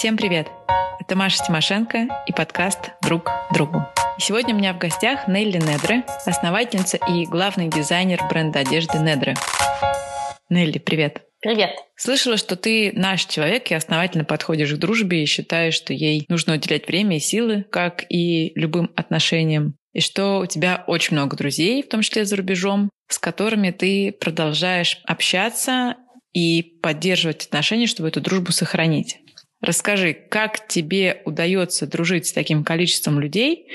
Всем привет! Это Маша Тимошенко и подкаст «Друг другу». И сегодня у меня в гостях Нелли Недры, основательница и главный дизайнер бренда одежды Недры. Нелли, привет! Привет. Слышала, что ты наш человек и основательно подходишь к дружбе и считаешь, что ей нужно уделять время и силы, как и любым отношениям. И что у тебя очень много друзей, в том числе за рубежом, с которыми ты продолжаешь общаться и поддерживать отношения, чтобы эту дружбу сохранить. Расскажи, как тебе удается дружить с таким количеством людей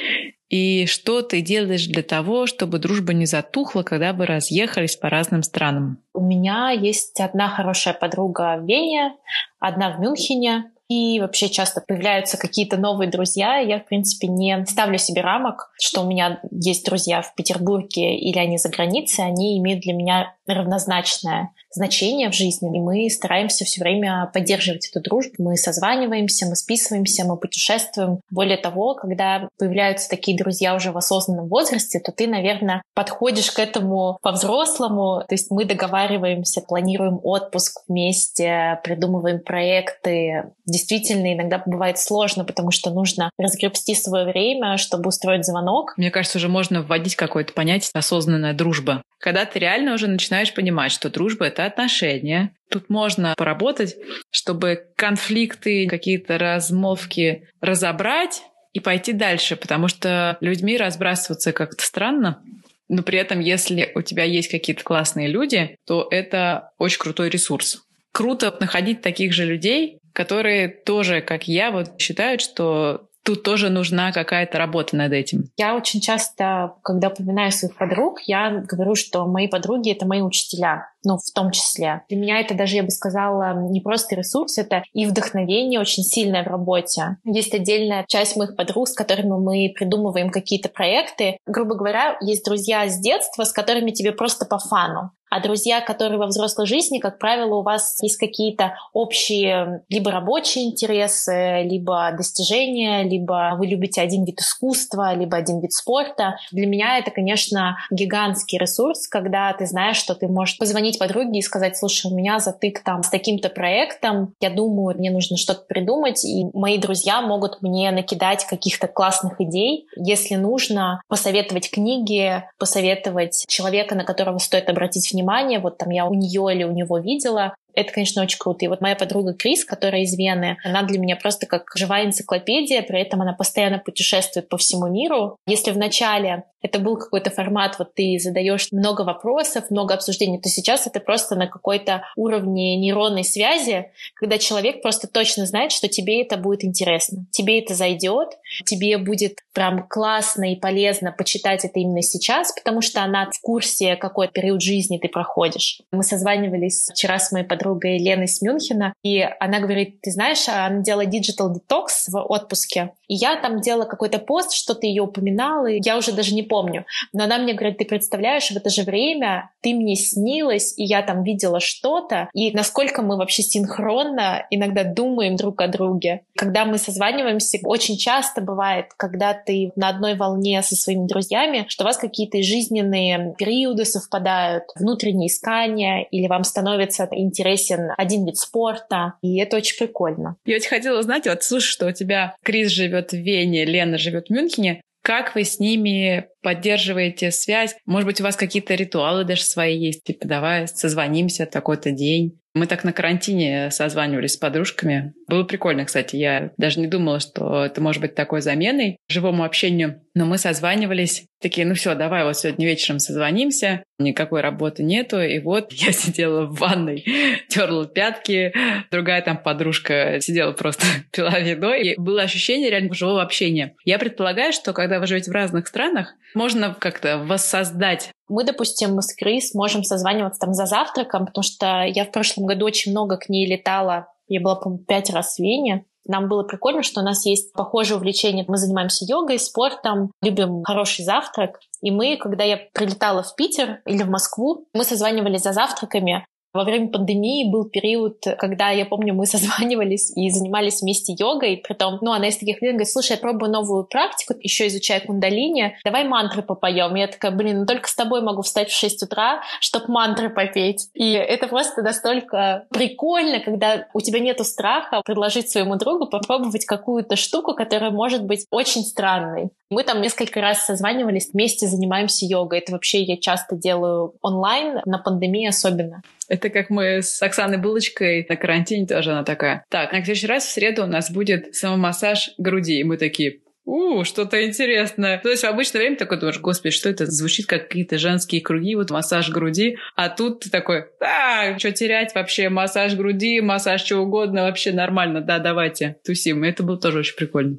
и что ты делаешь для того, чтобы дружба не затухла, когда вы разъехались по разным странам? У меня есть одна хорошая подруга в Вене, одна в Мюнхене, и вообще часто появляются какие-то новые друзья. Я, в принципе, не ставлю себе рамок, что у меня есть друзья в Петербурге или они за границей. Они имеют для меня равнозначное значение в жизни, и мы стараемся все время поддерживать эту дружбу. Мы созваниваемся, мы списываемся, мы путешествуем. Более того, когда появляются такие друзья уже в осознанном возрасте, то ты, наверное, подходишь к этому по-взрослому. То есть мы договариваемся, планируем отпуск вместе, придумываем проекты. Действительно, иногда бывает сложно, потому что нужно разгребсти свое время, чтобы устроить звонок. Мне кажется, уже можно вводить какое-то понятие осознанная дружба. Когда ты реально уже начинаешь понимать, что дружба — это отношения. Тут можно поработать, чтобы конфликты, какие-то размолвки разобрать и пойти дальше, потому что людьми разбрасываться как-то странно. Но при этом, если у тебя есть какие-то классные люди, то это очень крутой ресурс. Круто находить таких же людей, которые тоже, как я, вот считают, что тут тоже нужна какая-то работа над этим. Я очень часто, когда упоминаю своих подруг, я говорю, что мои подруги — это мои учителя ну, в том числе. Для меня это даже, я бы сказала, не просто ресурс, это и вдохновение очень сильное в работе. Есть отдельная часть моих подруг, с которыми мы придумываем какие-то проекты. Грубо говоря, есть друзья с детства, с которыми тебе просто по фану. А друзья, которые во взрослой жизни, как правило, у вас есть какие-то общие либо рабочие интересы, либо достижения, либо вы любите один вид искусства, либо один вид спорта. Для меня это, конечно, гигантский ресурс, когда ты знаешь, что ты можешь позвонить позвонить подруге и сказать, слушай, у меня затык там с таким-то проектом, я думаю, мне нужно что-то придумать, и мои друзья могут мне накидать каких-то классных идей. Если нужно, посоветовать книги, посоветовать человека, на которого стоит обратить внимание. Вот там я у нее или у него видела, это, конечно, очень круто. И вот моя подруга Крис, которая из Вены, она для меня просто как живая энциклопедия, при этом она постоянно путешествует по всему миру. Если в начале это был какой-то формат, вот ты задаешь много вопросов, много обсуждений, то сейчас это просто на какой-то уровне нейронной связи, когда человек просто точно знает, что тебе это будет интересно, тебе это зайдет, тебе будет прям классно и полезно почитать это именно сейчас, потому что она в курсе, какой период жизни ты проходишь. Мы созванивались вчера с моей подругой Леной с Мюнхена, и она говорит, ты знаешь, она делала digital detox в отпуске, и я там делала какой-то пост, что-то ее упоминала, и я уже даже не помню. Но она мне говорит, ты представляешь, в это же время ты мне снилась, и я там видела что-то, и насколько мы вообще синхронно иногда думаем друг о друге. Когда мы созваниваемся, очень часто бывает, когда ты на одной волне со своими друзьями, что у вас какие-то жизненные периоды совпадают, внутренние искания, или вам становится интересен один вид спорта, и это очень прикольно. Я очень хотела узнать, вот слушай, что у тебя Крис живет в Вене, Лена живет в Мюнхене, как вы с ними поддерживаете связь? Может быть, у вас какие-то ритуалы даже свои есть? Типа, давай созвонимся такой-то день. Мы так на карантине созванивались с подружками. Было прикольно, кстати. Я даже не думала, что это может быть такой заменой живому общению. Но мы созванивались. Такие, ну все, давай вот сегодня вечером созвонимся. Никакой работы нету. И вот я сидела в ванной, терла пятки. Другая там подружка сидела просто пила вино. И было ощущение реально живого общения. Я предполагаю, что когда вы живете в разных странах, можно как-то воссоздать мы, допустим, с Крис можем созваниваться там за завтраком, потому что я в прошлом году очень много к ней летала. Я была, по-моему, пять раз в Вене. Нам было прикольно, что у нас есть похожее увлечение. Мы занимаемся йогой, спортом, любим хороший завтрак. И мы, когда я прилетала в Питер или в Москву, мы созванивались за завтраками. Во время пандемии был период, когда, я помню, мы созванивались и занимались вместе йогой. Притом, ну, она из таких людей говорит, слушай, я пробую новую практику, еще изучаю кундалини, давай мантры попоем. Я такая, блин, ну только с тобой могу встать в 6 утра, чтобы мантры попеть. И это просто настолько прикольно, когда у тебя нету страха предложить своему другу попробовать какую-то штуку, которая может быть очень странной. Мы там несколько раз созванивались, вместе занимаемся йогой. Это вообще я часто делаю онлайн, на пандемии особенно. Это как мы с Оксаной Булочкой на карантине тоже она такая. Так, на следующий раз в среду у нас будет самомассаж груди. И мы такие, у, что-то интересное. То есть в обычное время такой думаешь, господи, что это? Звучит как какие-то женские круги, вот массаж груди. А тут ты такой, а, что терять вообще? Массаж груди, массаж чего угодно, вообще нормально. Да, давайте, тусим. Это было тоже очень прикольно.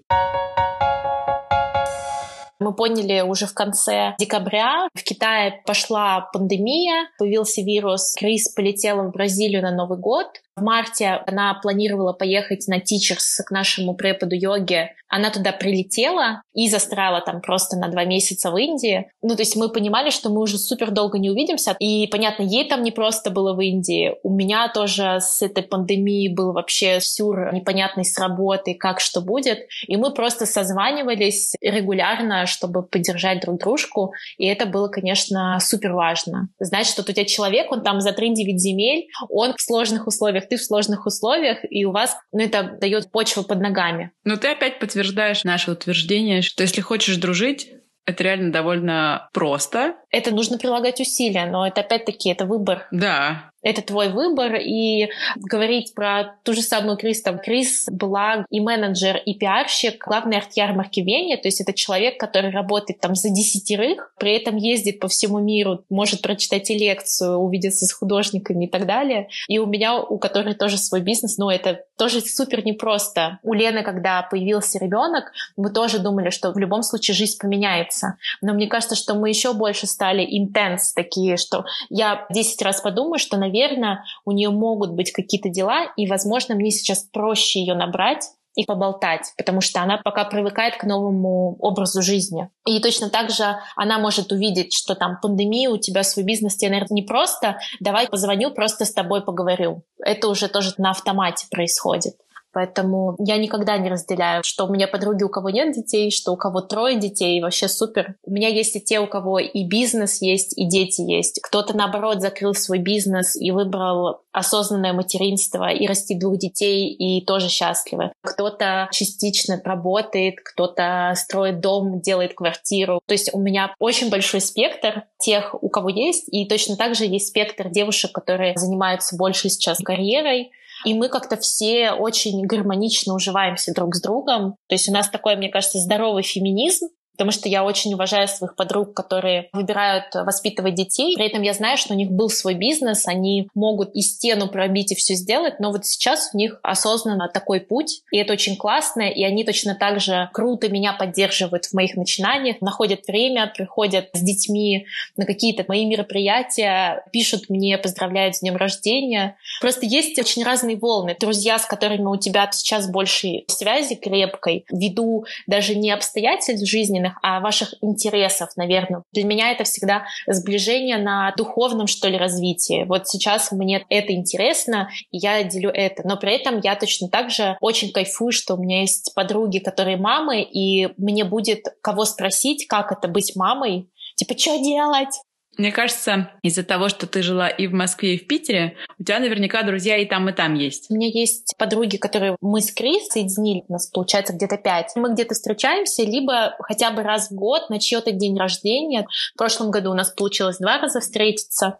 Мы поняли уже в конце декабря. В Китае пошла пандемия, появился вирус. Крис полетела в Бразилию на Новый год. В марте она планировала поехать на Teachers к нашему преподу йоги. Она туда прилетела и застряла там просто на два месяца в Индии. Ну, то есть мы понимали, что мы уже супер долго не увидимся. И, понятно, ей там не просто было в Индии. У меня тоже с этой пандемией был вообще сюр непонятный с работы, как что будет. И мы просто созванивались регулярно, чтобы поддержать друг дружку. И это было, конечно, супер важно. Знать, что у тебя человек, он там за 3-9 земель, он в сложных условиях ты в сложных условиях, и у вас, ну, это дает почву под ногами. Но ты опять подтверждаешь наше утверждение, что если хочешь дружить, это реально довольно просто. Это нужно прилагать усилия, но это опять-таки это выбор. Да это твой выбор. И говорить про ту же самую Крис, там, Крис была и менеджер, и пиарщик, главный арт-ярмарки Вене, то есть это человек, который работает там за десятерых, при этом ездит по всему миру, может прочитать и лекцию, увидеться с художниками и так далее. И у меня, у которой тоже свой бизнес, но это тоже супер непросто. У Лены, когда появился ребенок, мы тоже думали, что в любом случае жизнь поменяется. Но мне кажется, что мы еще больше стали интенс такие, что я 10 раз подумаю, что, наверное, наверное, у нее могут быть какие-то дела, и, возможно, мне сейчас проще ее набрать, и поболтать, потому что она пока привыкает к новому образу жизни. И точно так же она может увидеть, что там пандемия, у тебя свой бизнес, тебе, наверное, не просто, давай позвоню, просто с тобой поговорю. Это уже тоже на автомате происходит. Поэтому я никогда не разделяю, что у меня подруги, у кого нет детей, что у кого трое детей, вообще супер. У меня есть и те, у кого и бизнес есть, и дети есть. Кто-то, наоборот, закрыл свой бизнес и выбрал осознанное материнство и расти двух детей, и тоже счастливы. Кто-то частично работает, кто-то строит дом, делает квартиру. То есть у меня очень большой спектр тех, у кого есть, и точно так же есть спектр девушек, которые занимаются больше сейчас карьерой, и мы как-то все очень гармонично уживаемся друг с другом. То есть у нас такой, мне кажется, здоровый феминизм, потому что я очень уважаю своих подруг, которые выбирают воспитывать детей. При этом я знаю, что у них был свой бизнес, они могут и стену пробить, и все сделать, но вот сейчас у них осознанно такой путь, и это очень классно, и они точно так же круто меня поддерживают в моих начинаниях, находят время, приходят с детьми на какие-то мои мероприятия, пишут мне, поздравляют с днем рождения. Просто есть очень разные волны. Друзья, с которыми у тебя сейчас больше связи крепкой, ввиду даже не обстоятельств жизни, жизненных, а ваших интересов, наверное. Для меня это всегда сближение на духовном, что ли, развитии. Вот сейчас мне это интересно, и я делю это. Но при этом я точно так же очень кайфую, что у меня есть подруги, которые мамы, и мне будет кого спросить, как это быть мамой, Типа, что делать? Мне кажется, из-за того, что ты жила и в Москве, и в Питере, у тебя наверняка друзья и там, и там есть. У меня есть подруги, которые мы с Крис соединили, у нас получается где-то пять. Мы где-то встречаемся, либо хотя бы раз в год на чье-то день рождения. В прошлом году у нас получилось два раза встретиться.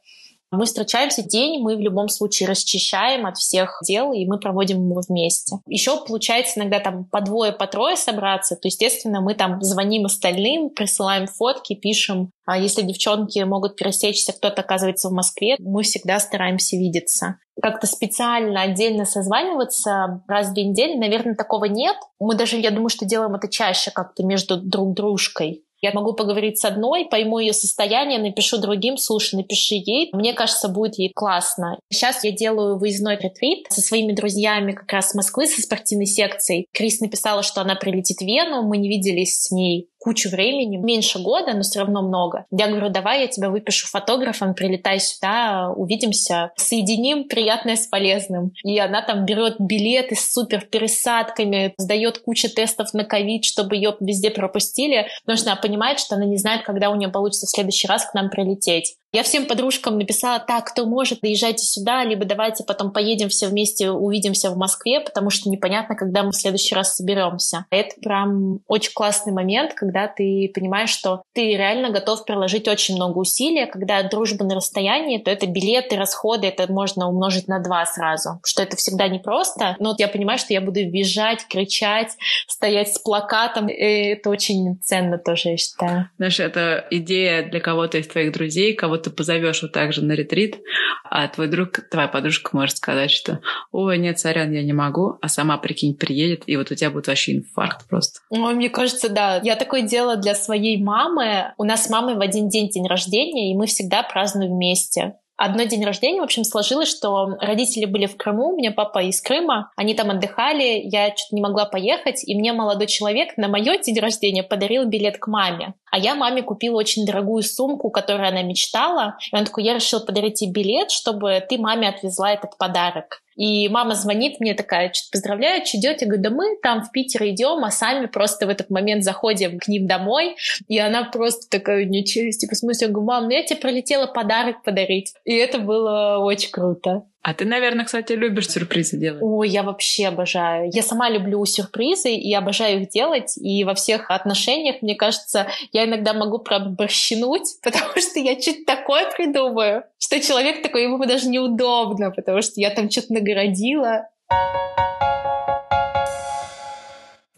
Мы встречаемся день, мы в любом случае расчищаем от всех дел, и мы проводим его вместе. Еще получается иногда там по двое, по трое собраться, то, естественно, мы там звоним остальным, присылаем фотки, пишем. А если девчонки могут пересечься, кто-то оказывается в Москве, мы всегда стараемся видеться. Как-то специально отдельно созваниваться раз в две недели, наверное, такого нет. Мы даже, я думаю, что делаем это чаще как-то между друг дружкой. Я могу поговорить с одной, пойму ее состояние, напишу другим, слушай, напиши ей. Мне кажется, будет ей классно. Сейчас я делаю выездной ретрит со своими друзьями как раз с Москвы, со спортивной секцией. Крис написала, что она прилетит в Вену, мы не виделись с ней кучу времени, меньше года, но все равно много. Я говорю, давай я тебя выпишу фотографом, прилетай сюда, увидимся, соединим приятное с полезным. И она там берет билеты с супер пересадками, сдает кучу тестов на ковид, чтобы ее везде пропустили, потому что она понимает, что она не знает, когда у нее получится в следующий раз к нам прилететь. Я всем подружкам написала, так, кто может, доезжайте сюда, либо давайте потом поедем все вместе, увидимся в Москве, потому что непонятно, когда мы в следующий раз соберемся. Это прям очень классный момент, когда ты понимаешь, что ты реально готов приложить очень много усилий. Когда дружба на расстоянии, то это билеты, расходы, это можно умножить на два сразу, что это всегда непросто. Но я понимаю, что я буду визжать, кричать, стоять с плакатом. И это очень ценно тоже, я считаю. Знаешь, это идея для кого-то из твоих друзей, кого-то ты позовешь вот так же на ретрит, а твой друг, твоя подружка может сказать, что «Ой, нет, сорян, я не могу», а сама, прикинь, приедет, и вот у тебя будет вообще инфаркт просто. Ой, мне кажется, да. Я такое делала для своей мамы. У нас с мамой в один день день рождения, и мы всегда празднуем вместе одно день рождения, в общем, сложилось, что родители были в Крыму, у меня папа из Крыма, они там отдыхали, я что-то не могла поехать, и мне молодой человек на мое день рождения подарил билет к маме. А я маме купила очень дорогую сумку, которую она мечтала. И он такой, я решила подарить тебе билет, чтобы ты маме отвезла этот подарок. И мама звонит мне такая, что поздравляю, что идете? Я говорю, да мы там в Питер идем, а сами просто в этот момент заходим к ним домой. И она просто такая, ничего, типа, в смысле, я говорю, мам, ну я тебе пролетела подарок подарить. И это было очень круто. А ты, наверное, кстати, любишь сюрпризы делать. Ой, я вообще обожаю. Я сама люблю сюрпризы и обожаю их делать. И во всех отношениях, мне кажется, я иногда могу проборщинуть, потому что я что-то такое придумаю, что человек такой, ему даже неудобно, потому что я там что-то нагородила.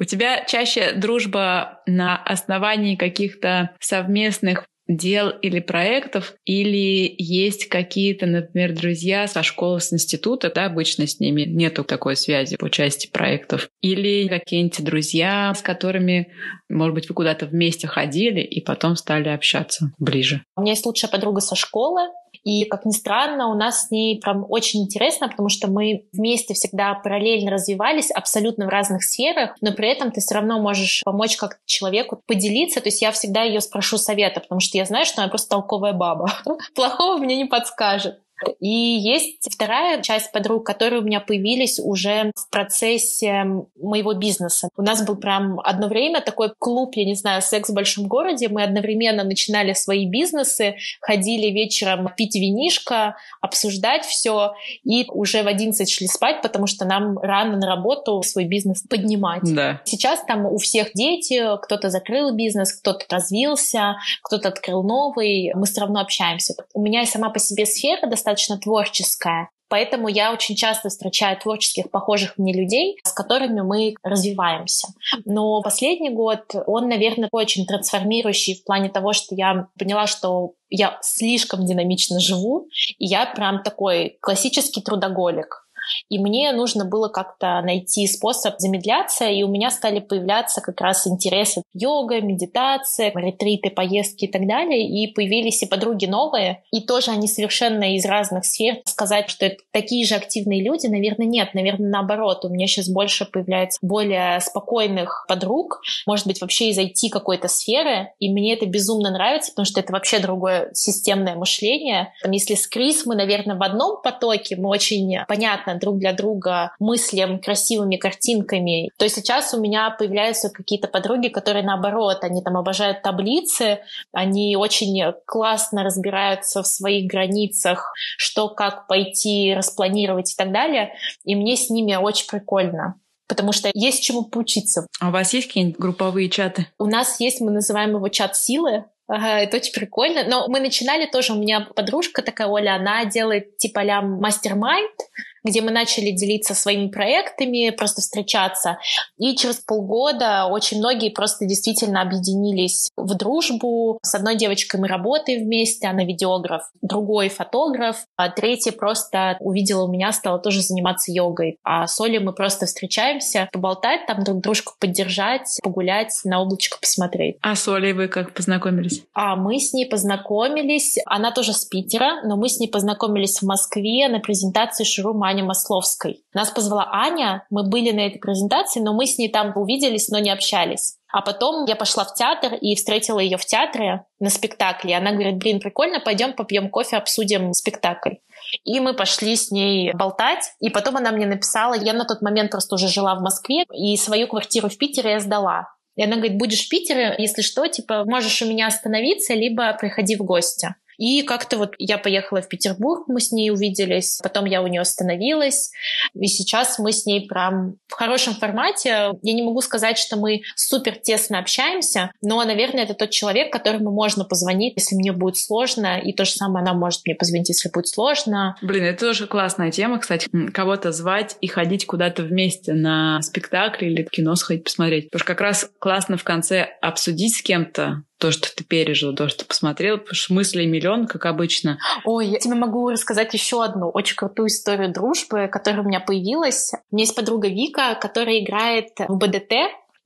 У тебя чаще дружба на основании каких-то совместных дел или проектов, или есть какие-то, например, друзья со школы, с института, да, обычно с ними нету такой связи по части проектов, или какие-нибудь друзья, с которыми, может быть, вы куда-то вместе ходили и потом стали общаться ближе. У меня есть лучшая подруга со школы, и, как ни странно, у нас с ней прям очень интересно, потому что мы вместе всегда параллельно развивались абсолютно в разных сферах, но при этом ты все равно можешь помочь как-то человеку поделиться. То есть я всегда ее спрошу совета, потому что я знаю, что она просто толковая баба. Плохого мне не подскажет. И есть вторая часть подруг, которые у меня появились уже в процессе моего бизнеса. У нас был прям одно время такой клуб, я не знаю, секс в большом городе. Мы одновременно начинали свои бизнесы, ходили вечером пить винишко, обсуждать все, и уже в 11 шли спать, потому что нам рано на работу свой бизнес поднимать. Да. Сейчас там у всех дети, кто-то закрыл бизнес, кто-то развился, кто-то открыл новый, мы все равно общаемся. У меня сама по себе сфера достаточно достаточно творческая. Поэтому я очень часто встречаю творческих, похожих мне людей, с которыми мы развиваемся. Но последний год, он, наверное, очень трансформирующий в плане того, что я поняла, что я слишком динамично живу, и я прям такой классический трудоголик. И мне нужно было как-то найти способ замедляться, и у меня стали появляться как раз интересы йога, медитация, ретриты, поездки и так далее. И появились и подруги новые, и тоже они совершенно из разных сфер. Сказать, что это такие же активные люди, наверное, нет. Наверное, наоборот. У меня сейчас больше появляется более спокойных подруг, может быть, вообще из IT какой-то сферы. И мне это безумно нравится, потому что это вообще другое системное мышление. Там, если с Крис мы, наверное, в одном потоке, мы очень понятно друг для друга мыслям, красивыми картинками, то сейчас у меня появляются какие-то подруги, которые наоборот, они там обожают таблицы, они очень классно разбираются в своих границах, что как пойти, распланировать и так далее. И мне с ними очень прикольно потому что есть чему поучиться. А у вас есть какие-нибудь групповые чаты? У нас есть, мы называем его чат силы. Ага, это очень прикольно. Но мы начинали тоже, у меня подружка такая, Оля, она делает типа ля мастер-майнд, где мы начали делиться своими проектами, просто встречаться. И через полгода очень многие просто действительно объединились в дружбу. С одной девочкой мы работаем вместе, она видеограф, другой фотограф, а третья просто увидела у меня, стала тоже заниматься йогой. А с Олей мы просто встречаемся, поболтать, там друг дружку поддержать, погулять, на облачко посмотреть. А с Олей вы как познакомились? А мы с ней познакомились, она тоже с Питера, но мы с ней познакомились в Москве на презентации Шурума Ани Масловской. Нас позвала Аня, мы были на этой презентации, но мы с ней там увиделись, но не общались. А потом я пошла в театр и встретила ее в театре на спектакле. Она говорит, блин, прикольно, пойдем попьем кофе, обсудим спектакль. И мы пошли с ней болтать. И потом она мне написала, я на тот момент просто уже жила в Москве, и свою квартиру в Питере я сдала. И она говорит, будешь в Питере, если что, типа, можешь у меня остановиться, либо приходи в гости. И как-то вот я поехала в Петербург, мы с ней увиделись, потом я у нее остановилась, и сейчас мы с ней прям в хорошем формате. Я не могу сказать, что мы супер тесно общаемся, но, наверное, это тот человек, которому можно позвонить, если мне будет сложно, и то же самое она может мне позвонить, если будет сложно. Блин, это тоже классная тема, кстати, кого-то звать и ходить куда-то вместе на спектакль или кино сходить посмотреть. Потому что как раз классно в конце обсудить с кем-то, то, что ты пережил, то, что посмотрел, потому что мыслей миллион, как обычно. Ой, я тебе могу рассказать еще одну очень крутую историю дружбы, которая у меня появилась. У меня есть подруга Вика, которая играет в БДТ,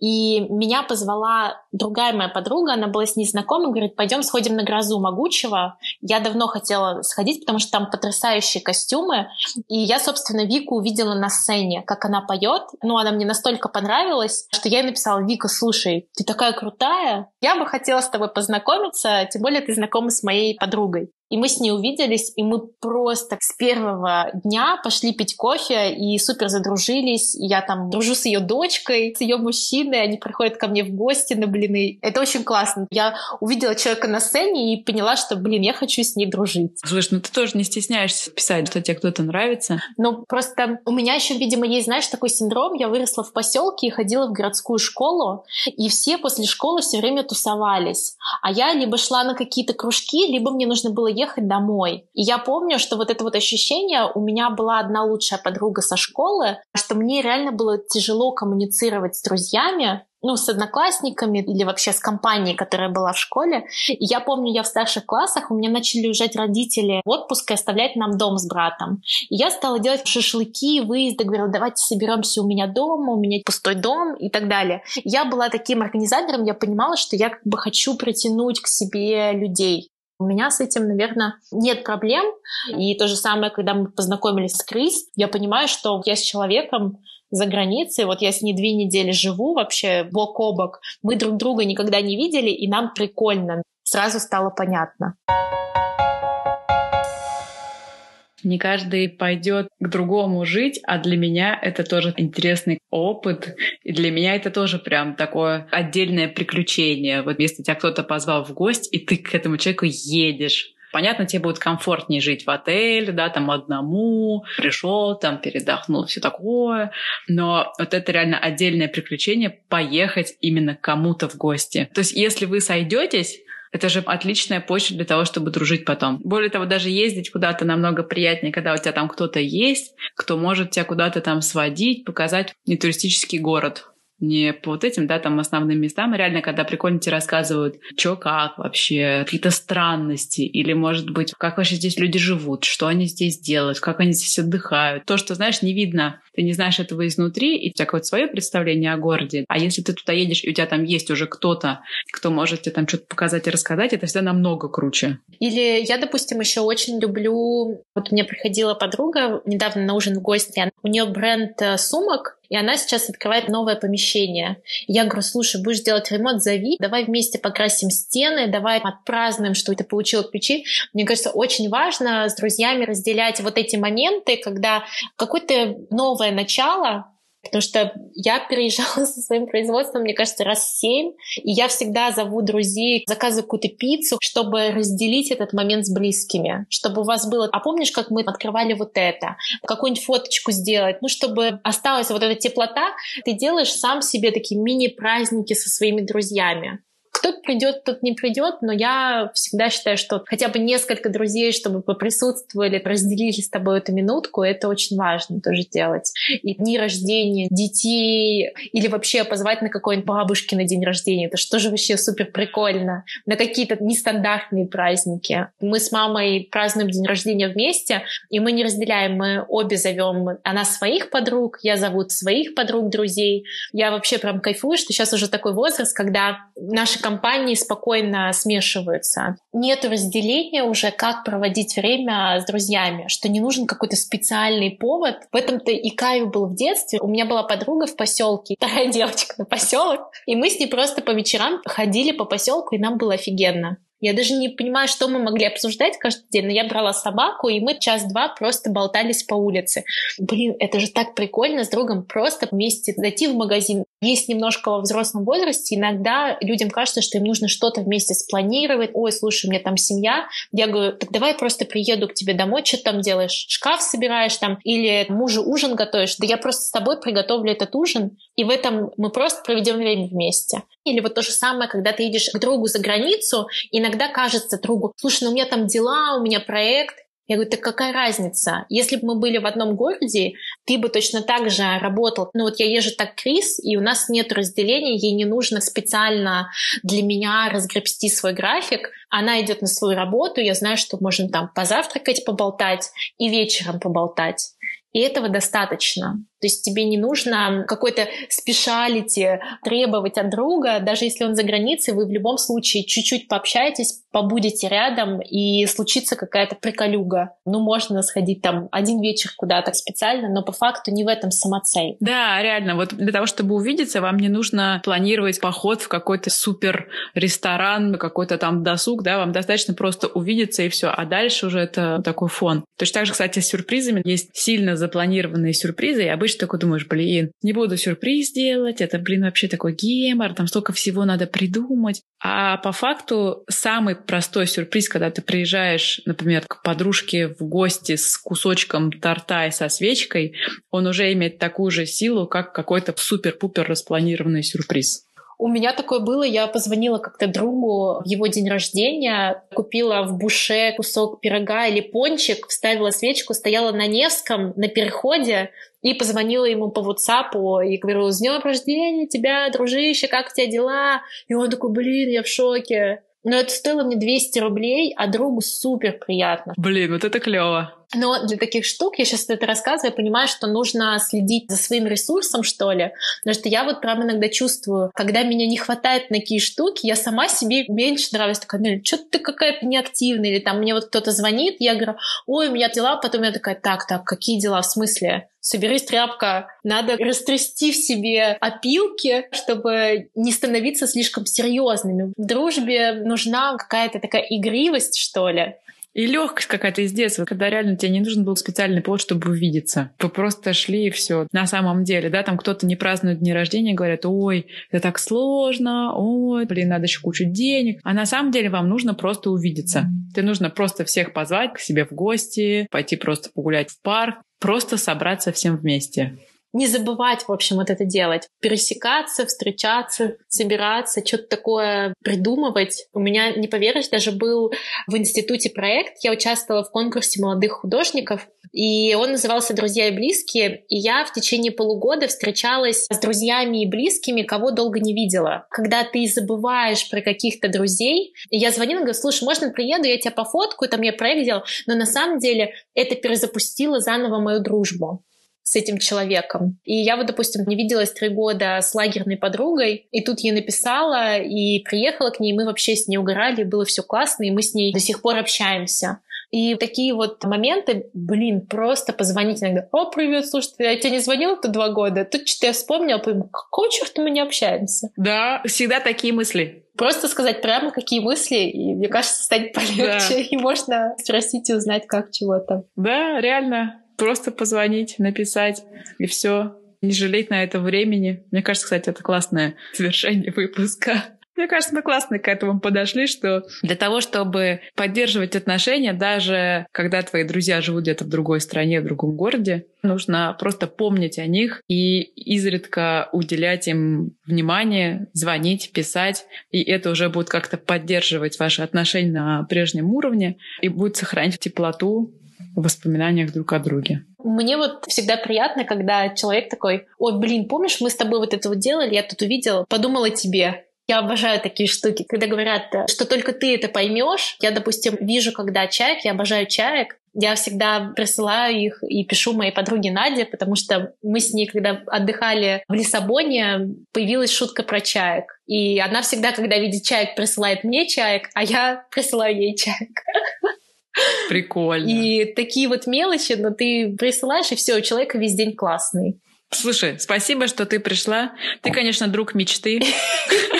и меня позвала другая моя подруга, она была с ней знакома, говорит, пойдем сходим на грозу могучего. Я давно хотела сходить, потому что там потрясающие костюмы. И я, собственно, Вику увидела на сцене, как она поет. Ну, она мне настолько понравилась, что я ей написала, Вика, слушай, ты такая крутая, я бы хотела с тобой познакомиться, тем более ты знакома с моей подругой. И мы с ней увиделись, и мы просто с первого дня пошли пить кофе и супер задружились. И я там дружу с ее дочкой, с ее мужчиной, они приходят ко мне в гости на блины. Это очень классно. Я увидела человека на сцене и поняла, что, блин, я хочу с ней дружить. Слушай, ну ты тоже не стесняешься писать, что тебе кто-то нравится. Ну, просто у меня еще, видимо, есть, знаешь, такой синдром. Я выросла в поселке и ходила в городскую школу, и все после школы все время тусовались. А я либо шла на какие-то кружки, либо мне нужно было ехать домой. И я помню, что вот это вот ощущение, у меня была одна лучшая подруга со школы, что мне реально было тяжело коммуницировать с друзьями, ну, с одноклассниками или вообще с компанией, которая была в школе. И я помню, я в старших классах, у меня начали уезжать родители в отпуск и оставлять нам дом с братом. И я стала делать шашлыки, выезды, говорила, давайте соберемся у меня дома, у меня пустой дом и так далее. Я была таким организатором, я понимала, что я как бы хочу притянуть к себе людей. У меня с этим, наверное, нет проблем. И то же самое, когда мы познакомились с Крис, я понимаю, что я с человеком за границей, вот я с ней две недели живу вообще бок о бок, мы друг друга никогда не видели, и нам прикольно. Сразу стало понятно. Не каждый пойдет к другому жить, а для меня это тоже интересный опыт. И для меня это тоже прям такое отдельное приключение. Вот если тебя кто-то позвал в гость, и ты к этому человеку едешь. Понятно, тебе будет комфортнее жить в отеле, да, там одному, пришел, там передохнул, все такое. Но вот это реально отдельное приключение поехать именно кому-то в гости. То есть, если вы сойдетесь, это же отличная почва для того, чтобы дружить потом. Более того, даже ездить куда-то намного приятнее, когда у тебя там кто-то есть, кто может тебя куда-то там сводить, показать не туристический город не по вот этим, да, там основным местам, а реально, когда прикольно тебе рассказывают, что как вообще, какие-то странности, или, может быть, как вообще здесь люди живут, что они здесь делают, как они здесь отдыхают. То, что, знаешь, не видно, ты не знаешь этого изнутри, и у тебя какое-то свое представление о городе. А если ты туда едешь, и у тебя там есть уже кто-то, кто может тебе там что-то показать и рассказать, это всегда намного круче. Или я, допустим, еще очень люблю... Вот мне приходила подруга недавно на ужин в гости, у нее бренд э, сумок, и она сейчас открывает новое помещение. Я говорю, слушай, будешь делать ремонт, зови, давай вместе покрасим стены, давай отпразднуем, что ты получила ключи. Мне кажется, очень важно с друзьями разделять вот эти моменты, когда какое-то новое начало, Потому что я переезжала со своим производством, мне кажется, раз семь, и я всегда зову друзей, заказываю какую-то пиццу, чтобы разделить этот момент с близкими, чтобы у вас было... А помнишь, как мы открывали вот это? Какую-нибудь фоточку сделать, ну, чтобы осталась вот эта теплота. Ты делаешь сам себе такие мини-праздники со своими друзьями. Кто-то придет, кто-то не придет, но я всегда считаю, что хотя бы несколько друзей, чтобы поприсутствовали, разделили с тобой эту минутку, это очень важно тоже делать. И дни рождения детей или вообще позвать на какой-нибудь бабушки на день рождения, это что же вообще супер прикольно. На какие-то нестандартные праздники. Мы с мамой празднуем день рождения вместе, и мы не разделяем, мы обе зовем она своих подруг, я зову своих подруг, друзей. Я вообще прям кайфую, что сейчас уже такой возраст, когда наша компания компании спокойно смешиваются. Нет разделения уже, как проводить время с друзьями, что не нужен какой-то специальный повод. В этом-то и кайф был в детстве. У меня была подруга в поселке, вторая девочка на поселок, и мы с ней просто по вечерам ходили по поселку, и нам было офигенно. Я даже не понимаю, что мы могли обсуждать каждый день, но я брала собаку, и мы час-два просто болтались по улице. Блин, это же так прикольно с другом просто вместе зайти в магазин. Есть немножко во взрослом возрасте, иногда людям кажется, что им нужно что-то вместе спланировать. Ой, слушай, у меня там семья. Я говорю, так давай просто приеду к тебе домой, что там делаешь? Шкаф собираешь там? Или мужу ужин готовишь? Да я просто с тобой приготовлю этот ужин, и в этом мы просто проведем время вместе. Или вот то же самое, когда ты едешь к другу за границу, иногда кажется другу, слушай, ну у меня там дела, у меня проект, я говорю, так какая разница? Если бы мы были в одном городе, ты бы точно так же работал. Ну вот я езжу так Крис, и у нас нет разделения, ей не нужно специально для меня разгребсти свой график. Она идет на свою работу, я знаю, что можно там позавтракать, поболтать и вечером поболтать. И этого достаточно. То есть тебе не нужно какой-то спешалити требовать от друга, даже если он за границей, вы в любом случае чуть-чуть пообщаетесь, побудете рядом, и случится какая-то приколюга. Ну, можно сходить там один вечер куда-то специально, но по факту не в этом самоцель. Да, реально. Вот для того, чтобы увидеться, вам не нужно планировать поход в какой-то супер ресторан, какой-то там досуг, да, вам достаточно просто увидеться и все, а дальше уже это такой фон. Точно так же, кстати, с сюрпризами есть сильно запланированные сюрпризы, и обычно обычно такой думаешь, блин, не буду сюрприз делать, это, блин, вообще такой гемор, там столько всего надо придумать. А по факту самый простой сюрприз, когда ты приезжаешь, например, к подружке в гости с кусочком торта и со свечкой, он уже имеет такую же силу, как какой-то супер-пупер распланированный сюрприз. У меня такое было, я позвонила как-то другу в его день рождения, купила в буше кусок пирога или пончик, вставила свечку, стояла на Невском на переходе и позвонила ему по WhatsApp и говорю, с днем рождения тебя, дружище, как у тебя дела? И он такой, блин, я в шоке. Но это стоило мне 200 рублей, а другу супер приятно. Блин, вот это клево. Но для таких штук, я сейчас это рассказываю, я понимаю, что нужно следить за своим ресурсом, что ли. Потому что я вот прям иногда чувствую, когда меня не хватает на такие штуки, я сама себе меньше нравлюсь. Такая, ну, что ты какая-то неактивная. Или там мне вот кто-то звонит, я говорю, ой, у меня дела. Потом я такая, так, так, какие дела? В смысле? Соберись, тряпка. Надо растрясти в себе опилки, чтобы не становиться слишком серьезными. В дружбе нужна какая-то такая игривость, что ли. И легкость какая-то из детства, когда реально тебе не нужен был специальный повод, чтобы увидеться. Вы просто шли и все. На самом деле, да, там кто-то не празднует дни рождения, говорят, ой, это так сложно, ой, блин, надо еще кучу денег. А на самом деле вам нужно просто увидеться. Тебе нужно просто всех позвать к себе в гости, пойти просто погулять в парк, просто собраться всем вместе не забывать, в общем, вот это делать. Пересекаться, встречаться, собираться, что-то такое придумывать. У меня, не поверишь, даже был в институте проект. Я участвовала в конкурсе молодых художников, и он назывался «Друзья и близкие». И я в течение полугода встречалась с друзьями и близкими, кого долго не видела. Когда ты забываешь про каких-то друзей, я звонила, говорю, слушай, можно приеду, я тебя пофоткаю, там я проект делал. Но на самом деле это перезапустило заново мою дружбу с этим человеком. И я вот, допустим, не виделась три года с лагерной подругой, и тут ей написала, и приехала к ней, и мы вообще с ней угорали, было все классно, и мы с ней до сих пор общаемся. И такие вот моменты, блин, просто позвонить иногда. О, привет, слушай, я тебе не звонила тут два года? Тут что-то я вспомнила, подумала, какого черта мы не общаемся? Да, всегда такие мысли. Просто сказать прямо, какие мысли, и мне кажется, станет полегче, да. и можно спросить и узнать, как чего то Да, реально просто позвонить, написать, и все. Не жалеть на это времени. Мне кажется, кстати, это классное завершение выпуска. Мне кажется, мы классно к этому подошли, что для того, чтобы поддерживать отношения, даже когда твои друзья живут где-то в другой стране, в другом городе, нужно просто помнить о них и изредка уделять им внимание, звонить, писать. И это уже будет как-то поддерживать ваши отношения на прежнем уровне и будет сохранять теплоту воспоминаниях друг о друге. Мне вот всегда приятно, когда человек такой, ой, блин, помнишь, мы с тобой вот это вот делали, я тут увидела, подумала тебе. Я обожаю такие штуки, когда говорят, что только ты это поймешь. Я, допустим, вижу, когда чаек, я обожаю чаек, Я всегда присылаю их и пишу моей подруге Наде, потому что мы с ней, когда отдыхали в Лиссабоне, появилась шутка про чаек. И она всегда, когда видит чаек, присылает мне чаек, а я присылаю ей чаек. Прикольно. И такие вот мелочи, но ты присылаешь, и все, у человека весь день классный. Слушай, спасибо, что ты пришла. Ты, конечно, друг мечты.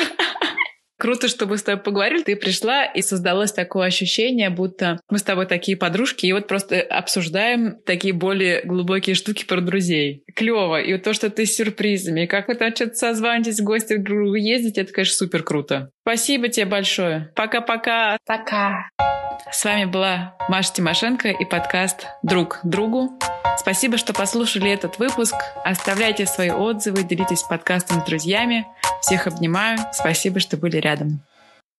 Круто, что мы с тобой поговорили. Ты пришла, и создалось такое ощущение, будто мы с тобой такие подружки, и вот просто обсуждаем такие более глубокие штуки про друзей. Клево. И вот то, что ты с сюрпризами, и как вы там что-то созваниваетесь, в гости друг к другу ездите, это, конечно, супер круто. Спасибо тебе большое. Пока-пока. Пока. С вами была Маша Тимошенко и подкаст «Друг другу». Спасибо, что послушали этот выпуск. Оставляйте свои отзывы, делитесь подкастом с друзьями. Всех обнимаю. Спасибо, что были рядом.